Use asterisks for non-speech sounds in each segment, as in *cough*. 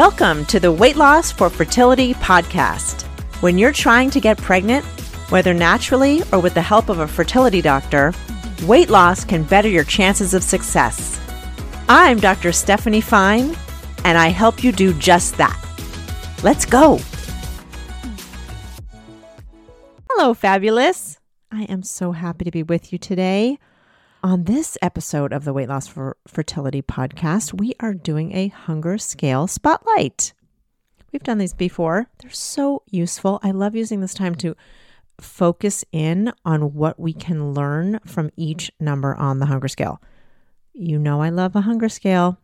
Welcome to the Weight Loss for Fertility podcast. When you're trying to get pregnant, whether naturally or with the help of a fertility doctor, weight loss can better your chances of success. I'm Dr. Stephanie Fein, and I help you do just that. Let's go. Hello, fabulous. I am so happy to be with you today. On this episode of the Weight Loss for Fertility podcast, we are doing a hunger scale spotlight. We've done these before. They're so useful. I love using this time to focus in on what we can learn from each number on the hunger scale. You know, I love a hunger scale.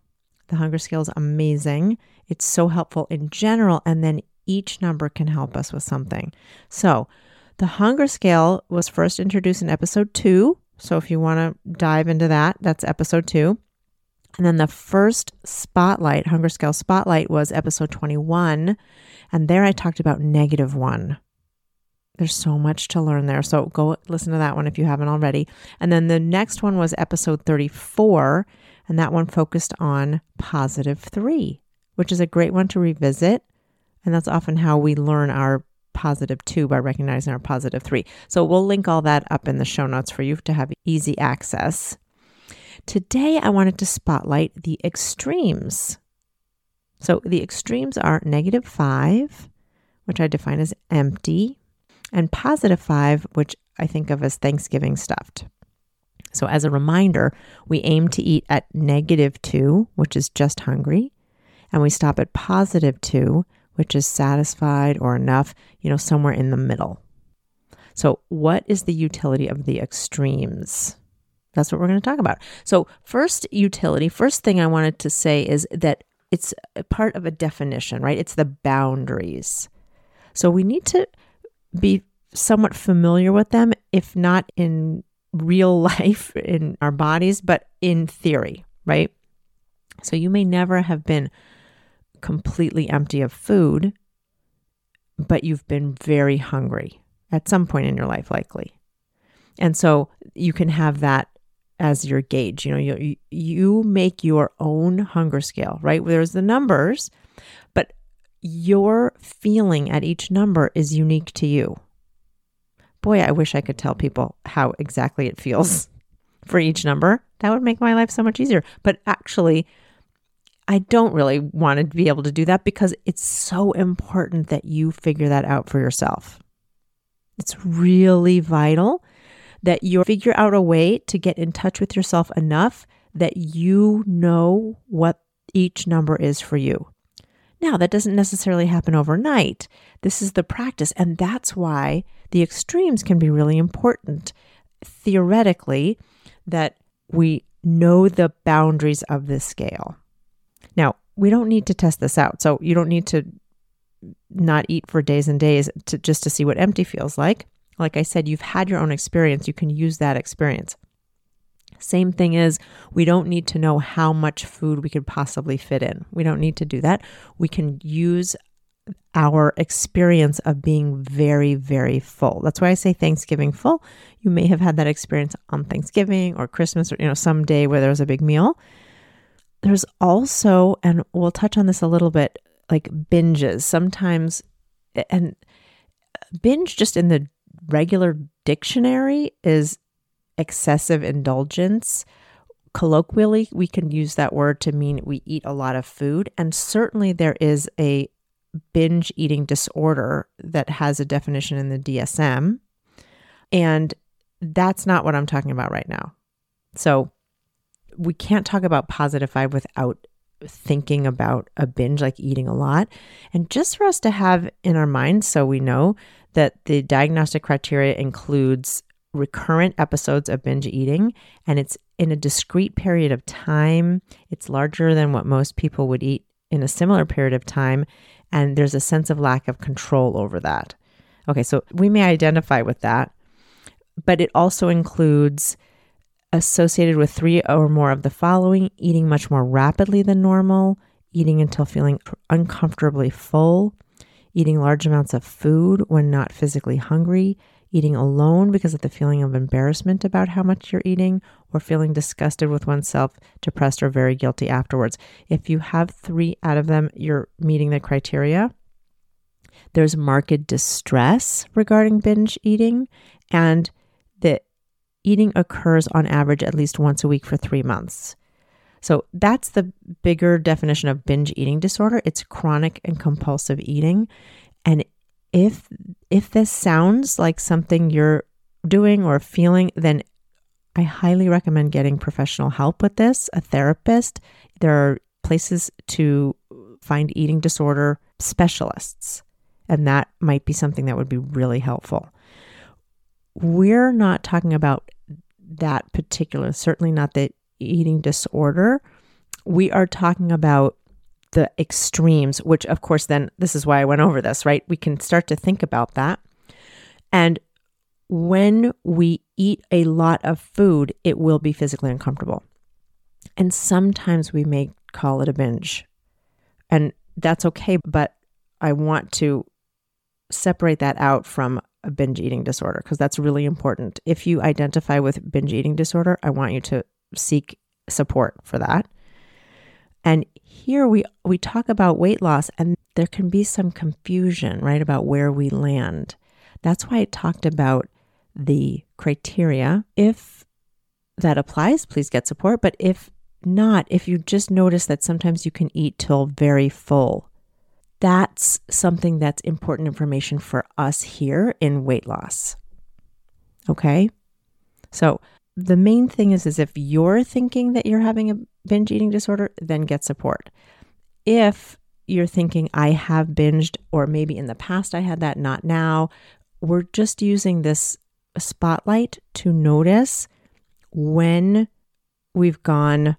The hunger scale is amazing. It's so helpful in general, and then each number can help us with something. So, the hunger scale was first introduced in episode two. So, if you want to dive into that, that's episode two. And then the first spotlight, hunger scale spotlight, was episode 21. And there I talked about negative one. There's so much to learn there. So go listen to that one if you haven't already. And then the next one was episode 34. And that one focused on positive three, which is a great one to revisit. And that's often how we learn our positive two by recognizing our positive three. So we'll link all that up in the show notes for you to have easy access. Today, I wanted to spotlight the extremes. So the extremes are negative five, which I define as empty, and positive five, which I think of as Thanksgiving stuffed. So, as a reminder, we aim to eat at negative two, which is just hungry, and we stop at positive two, which is satisfied or enough, you know, somewhere in the middle. So, what is the utility of the extremes? That's what we're going to talk about. So, first utility, first thing I wanted to say is that it's part of a definition, right? It's the boundaries. So, we need to be somewhat familiar with them, if not in real *laughs* life in our bodies, but in theory, right? So, you may never have been completely empty of food, but you've been very hungry at some point in your life, likely. And so you can have that as your gauge. You know, you you make your own hunger scale, right? There's the numbers, but your feeling at each number is unique to you. Boy, I wish I could tell people how exactly it feels *laughs* for each number. That would make my life so much easier. But actually, I don't really want to be able to do that because it's so important that you figure that out for yourself. It's really vital that you figure out a way to get in touch with yourself enough that you know what each number is for you. Now, that doesn't necessarily happen overnight. This is the practice, and that's why the extremes can be really important. Theoretically, that we know the boundaries of this scale. We don't need to test this out. So, you don't need to not eat for days and days to just to see what empty feels like. Like I said, you've had your own experience. You can use that experience. Same thing is, we don't need to know how much food we could possibly fit in. We don't need to do that. We can use our experience of being very, very full. That's why I say Thanksgiving full. You may have had that experience on Thanksgiving or Christmas or, you know, some day where there was a big meal. There's also, and we'll touch on this a little bit, like binges. Sometimes, and binge just in the regular dictionary is excessive indulgence. Colloquially, we can use that word to mean we eat a lot of food. And certainly there is a binge eating disorder that has a definition in the DSM. And that's not what I'm talking about right now. So we can't talk about positive five without thinking about a binge, like eating a lot. And just for us to have in our minds so we know that the diagnostic criteria includes recurrent episodes of binge eating and it's in a discrete period of time. It's larger than what most people would eat in a similar period of time. And there's a sense of lack of control over that. Okay, so we may identify with that, but it also includes associated with three or more of the following eating much more rapidly than normal, eating until feeling uncomfortably full, eating large amounts of food when not physically hungry, eating alone because of the feeling of embarrassment about how much you're eating, or feeling disgusted with oneself, depressed, or very guilty afterwards. If you have three out of them, you're meeting the criteria. There's marked distress regarding binge eating, and eating occurs on average at least once a week for three months. So that's the bigger definition of binge eating disorder. It's chronic and compulsive eating. And if if this sounds like something you're doing or feeling, then I highly recommend getting professional help with this, a therapist. There are places to find eating disorder specialists, and that might be something that would be really helpful. We're not talking about that particular, certainly not the eating disorder, we are talking about the extremes, which, of course, then this is why I went over this, right? We can start to think about that. And when we eat a lot of food, it will be physically uncomfortable. And sometimes we may call it a binge. And that's okay, but I want to separate that out from a binge eating disorder because that's really important. If you identify with binge eating disorder, I want you to seek support for that. And here we we talk about weight loss and there can be some confusion, right, about where we land. That's why I talked about the criteria. If that applies, please get support, but if not, if you just notice that sometimes you can eat till very full, that's something that's important information for us here in weight loss. Okay? So, the main thing is is if you're thinking that you're having a binge eating disorder, then get support. If you're thinking I have binged or maybe in the past I had that, not now, we're just using this spotlight to notice when we've gone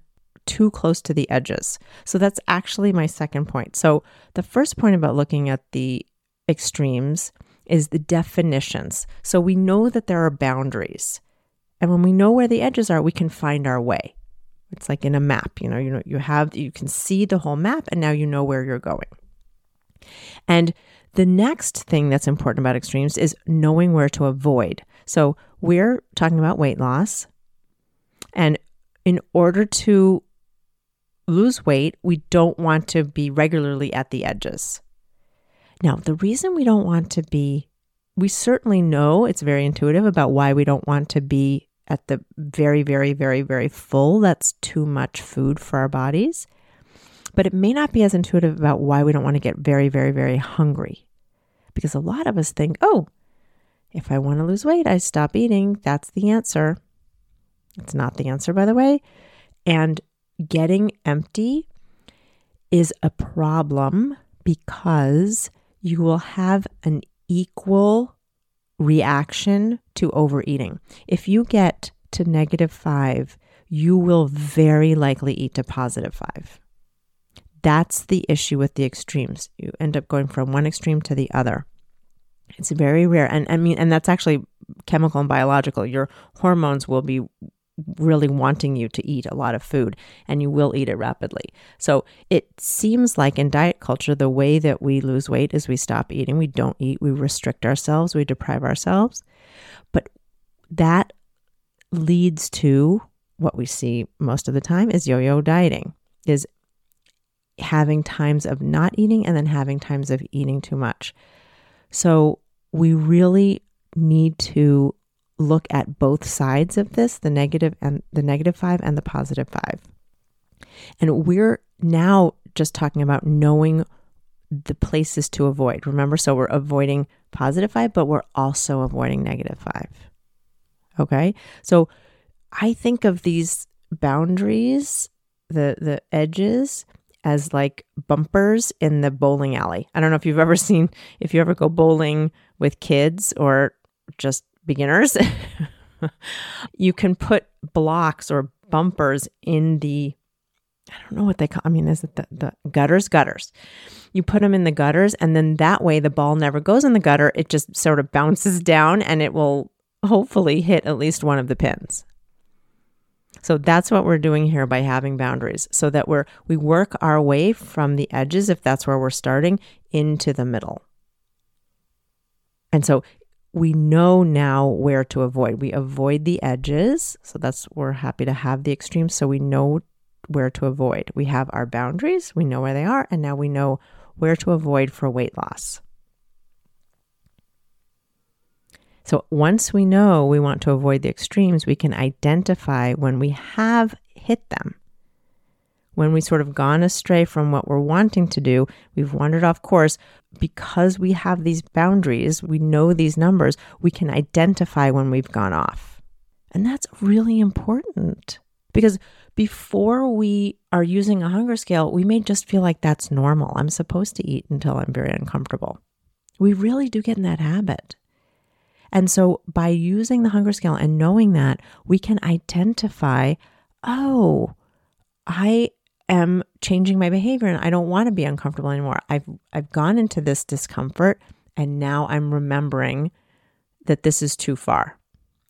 too close to the edges. So that's actually my second point. So the first point about looking at the extremes is the definitions. So we know that there are boundaries. And when we know where the edges are, we can find our way. It's like in a map, you know, you know, you have you can see the whole map and now you know where you're going. And the next thing that's important about extremes is knowing where to avoid. So, we're talking about weight loss. And in order to lose weight, we don't want to be regularly at the edges. Now, the reason we don't want to be, we certainly know it's very intuitive about why we don't want to be at the very, very, very, very full. That's too much food for our bodies. But it may not be as intuitive about why we don't want to get very, very, very hungry. Because a lot of us think, oh, if I want to lose weight, I stop eating. That's the answer. It's not the answer, by the way. And getting empty is a problem because you will have an equal reaction to overeating. If you get to negative five, you will very likely eat to positive five. That's the issue with the extremes. You end up going from one extreme to the other. It's very rare. And I mean, and that's actually chemical and biological. Your hormones will be really wanting you to eat a lot of food and you will eat it rapidly. So it seems like in diet culture, the way that we lose weight is we stop eating, we don't eat, we restrict ourselves, we deprive ourselves. But that leads to what we see most of the time is yo yo dieting, is having times of not eating and then having times of eating too much. So we really need to look at both sides of this, the negative and the negative 5 and the positive 5. And we're now just talking about knowing the places to avoid. Remember, so we're avoiding positive 5, but we're also avoiding negative 5. Okay? So I think of these boundaries, the the edges as like bumpers in the bowling alley. I don't know if you've ever *laughs* seen if you ever go bowling with kids or just beginners, *laughs* you can put blocks or bumpers in the I don't know what they call. I mean, is it the, the gutters? Gutters. You put them in the gutters, and then that way the ball never goes in the gutter. It just sort of bounces *laughs* down, and it will hopefully hit at least one of the pins. So that's what we're doing here by having boundaries, so that we're we work our way from the edges, if that's where we're starting, into the middle. And so we know now where to avoid. We avoid the edges. So that's, we're happy to have the extremes. So we know where to avoid. We have our boundaries, we know where they are, and now we know where to avoid for weight loss. So once we know we want to avoid the extremes, we can identify when we have hit them. When we sort of gone astray from what we're wanting to do, we've wandered off course. Because we have these boundaries, we know these numbers, we can identify when we've gone off. And that's really important because before we are using a hunger scale, we may just feel like that's normal. I'm supposed to eat until I'm very uncomfortable. We really do get in that habit. And so by using the hunger scale and knowing that, we can identify, oh, I am changing my behavior and I don't want to be uncomfortable anymore. I've I've gone into this discomfort and now I'm remembering that this is too far.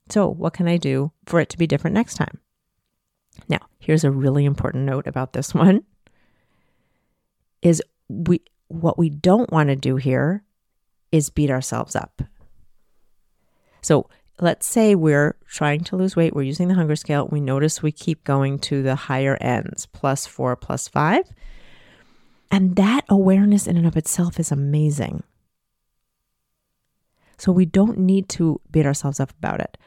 So, what can I do for it to be different next time? Now, here's a really important note about this *laughs* one is we what we don't want to do here is beat ourselves up. So let's say we're trying to lose weight, we're using the hunger scale, we notice we keep going to the higher ends, plus four, plus five. And that awareness in and of itself is amazing. So we don't need to beat ourselves up about it.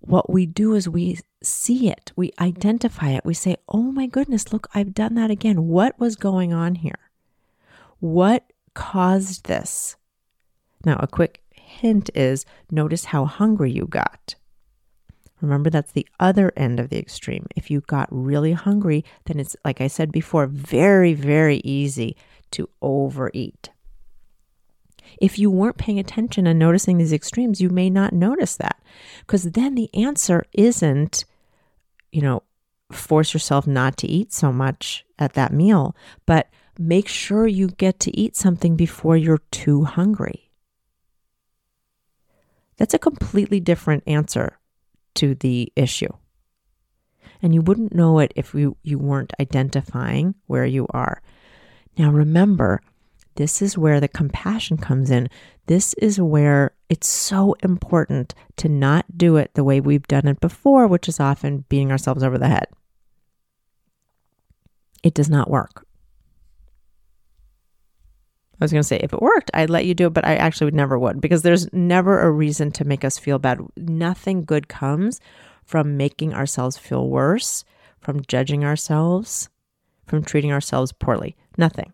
What we do is we see it, we identify it, we say, oh my goodness, look, I've done that again. What was going on here? What caused this? Now, a quick hint is notice how hungry you got. Remember, that's the other end of the extreme. If you got really hungry, then it's, like I said before, very, very easy to overeat. If you weren't paying attention and noticing these extremes, you may not notice that because then the answer isn't, you know, force yourself not to eat so much at that meal, but make sure you get to eat something before you're too hungry. That's a completely different answer to the issue. And you wouldn't know it if you, you weren't identifying where you are. Now, remember, this is where the compassion comes in. This is where it's so important to not do it the way we've done it before, which is often beating ourselves over the head. It does not work. I was going to say, if it worked, I'd let you do it, but I actually would never would because there's never a reason to make us feel bad. Nothing good comes from making ourselves feel worse, from judging ourselves, from treating ourselves poorly. Nothing.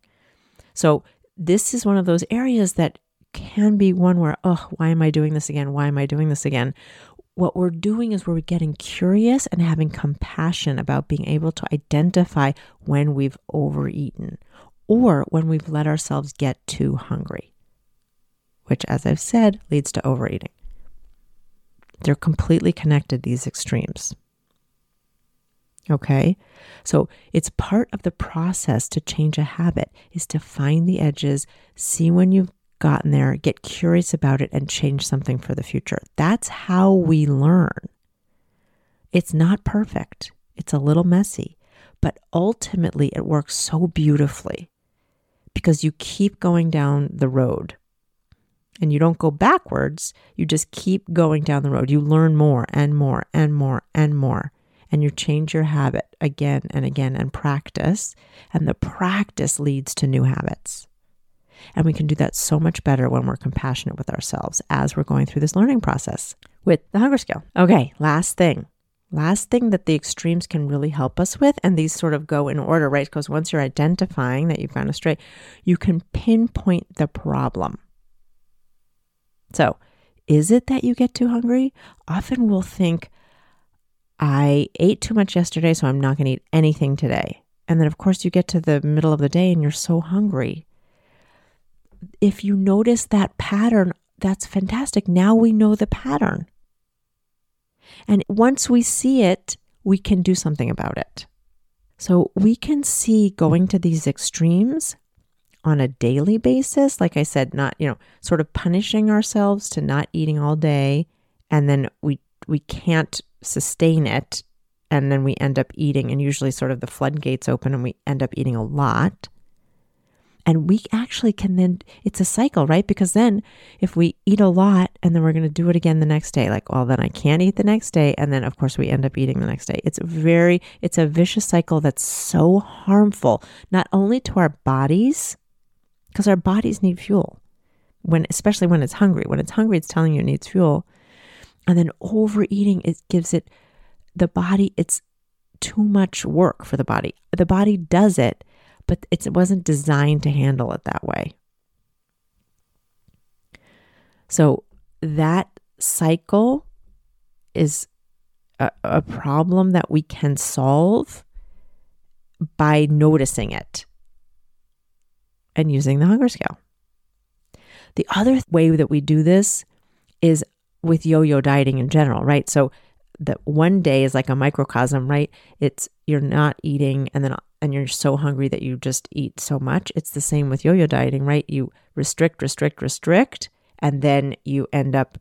So, this is one of those areas that can be one where, oh, why am I doing this again? Why am I doing this again? What we're doing is we're getting curious and having compassion about being able to identify when we've overeaten or when we've let ourselves get too hungry, which, as I've said, leads to overeating. They're completely connected, these extremes. Okay? So it's part of the process to change a habit is to find the edges, see when you've gotten there, get curious about it, and change something for the future. That's how we learn. It's not perfect, it's a little messy, but ultimately it works so beautifully because you keep going down the road and you don't go backwards. You just keep going down the road. You learn more and more and more and more. And you change your habit again and again and practice. And the practice leads to new habits. And we can do that so much better when we're compassionate with ourselves as we're going through this learning process with the hunger scale. Okay, last thing Last thing that the extremes can really help us with, and these sort of go in order, right? Because once you're identifying that you've gone astray, you can pinpoint the problem. So, is it that you get too hungry? Often we'll think, I ate too much yesterday, so I'm not going to eat anything today. And then, of course, you get to the middle of the day and you're so hungry. If you notice that pattern, that's fantastic. Now we know the pattern. And once we see it, we can do something about it. So we can see going to these extremes on a daily basis. Like I said, not, you know, sort of punishing ourselves to not eating all day. And then we, we can't sustain it. And then we end up eating, and usually sort of the floodgates open and we end up eating a lot. And we actually can then, it's a cycle, right? Because then if we eat a lot and then we're going to do it again the next day, like, well, then I can't eat the next day. And then, of course, we end up eating the next day. It's very, it's a vicious cycle that's so harmful, not only to our bodies, because our bodies need fuel when, especially when it's hungry. When it's hungry, it's telling you it needs fuel. And then overeating, it gives it, the body, it's too much work for the body. The body does it, but it wasn't designed to handle it that way. So that cycle is a, a, problem that we can solve by noticing it and using the hunger scale. The other way that we do this is with yo yo dieting in general, right? So that one day is like a microcosm, right? It's you're not eating and then and you're so hungry that you just eat so much. It's the same with yo-yo dieting, right? You restrict, restrict, restrict, and then you end up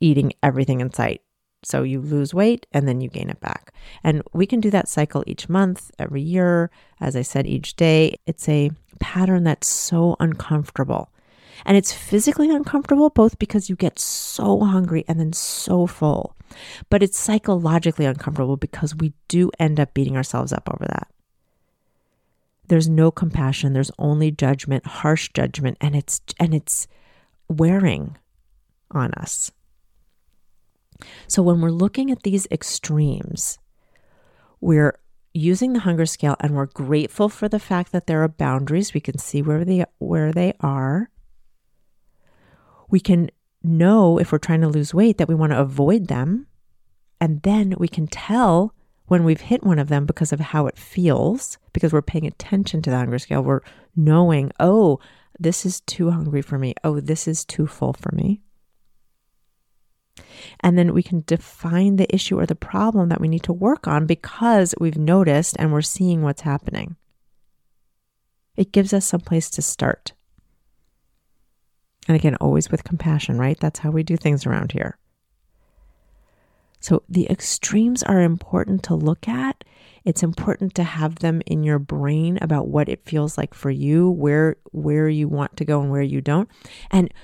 eating everything in sight. So you lose weight and then you gain it back. And we can do that cycle each month, every year, as I said, each day. It's a pattern that's so uncomfortable. And it's physically uncomfortable, both because you get so hungry and then so full. But it's psychologically uncomfortable because we do end up beating ourselves up over that. There's no compassion, there's only judgment, harsh judgment, and it's and it's wearing on us. So when we're looking at these extremes, we're using the hunger scale and we're grateful for the fact that there are boundaries. We can see where they where they are we can know if we're trying to lose weight that we want to avoid them. And then we can tell when we've hit one of them because of how it feels, because we're paying attention to the hunger scale. We're knowing, oh, this is too hungry for me. Oh, this is too full for me. And then we can define the issue or the problem that we need to work on because we've noticed and we're seeing what's happening. It gives us some place to start. And again, always with compassion, right? That's how we do things around here. So the extremes are important to look at. It's important to have them in your brain about what it feels like for you, where where you want to go and where you don't. And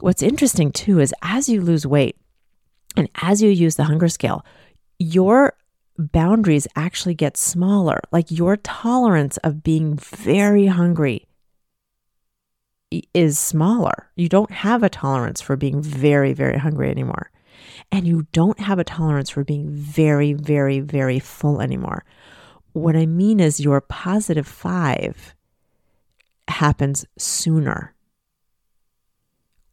what's interesting too is as you lose weight and as you use the hunger scale, your boundaries actually get smaller. Like your tolerance of being very hungry is smaller. You don't have a tolerance for being very, very hungry anymore. And you don't have a tolerance for being very, very, very full anymore. What I mean is, your positive five happens sooner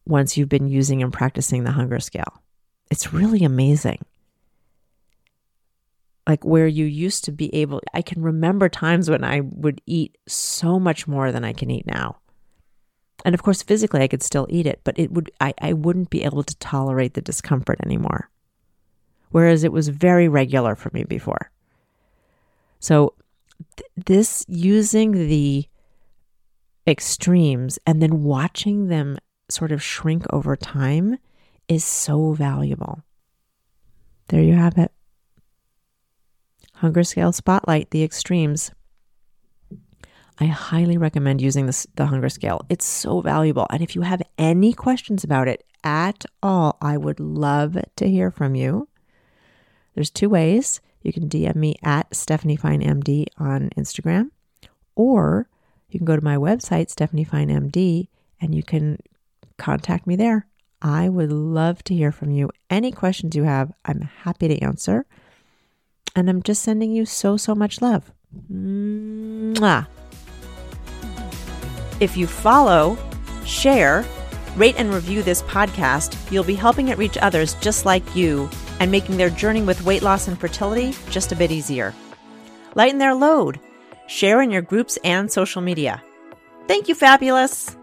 once you've been using and practicing the hunger scale. It's really amazing. Like where you used to be able, I can remember times when I would eat so much more than I can eat now. And of course, physically, I could still eat it, but it would I, I wouldn't be able to tolerate the discomfort anymore. Whereas it was very regular for me before. So, th- this using the extremes and then watching them sort of shrink over time is so valuable. There you have it. Hunger Scale Spotlight, the extremes. I highly recommend using this, the hunger scale. It's so valuable. And if you have any questions about it at all, I would love to hear from you. There's two ways. You can DM me at Stephanie Fein MD on Instagram, or you can go to my website, Stephanie Fein MD, and you can contact me there. I would love to hear from you. Any questions you have, I'm happy to answer. And I'm just sending you so, so much love. Mwah. If you follow, share, rate, and review this podcast, you'll be helping it reach others just like you and making their journey with weight loss and fertility just a bit easier. Lighten their load. Share in your groups and social media. Thank you, Fabulous.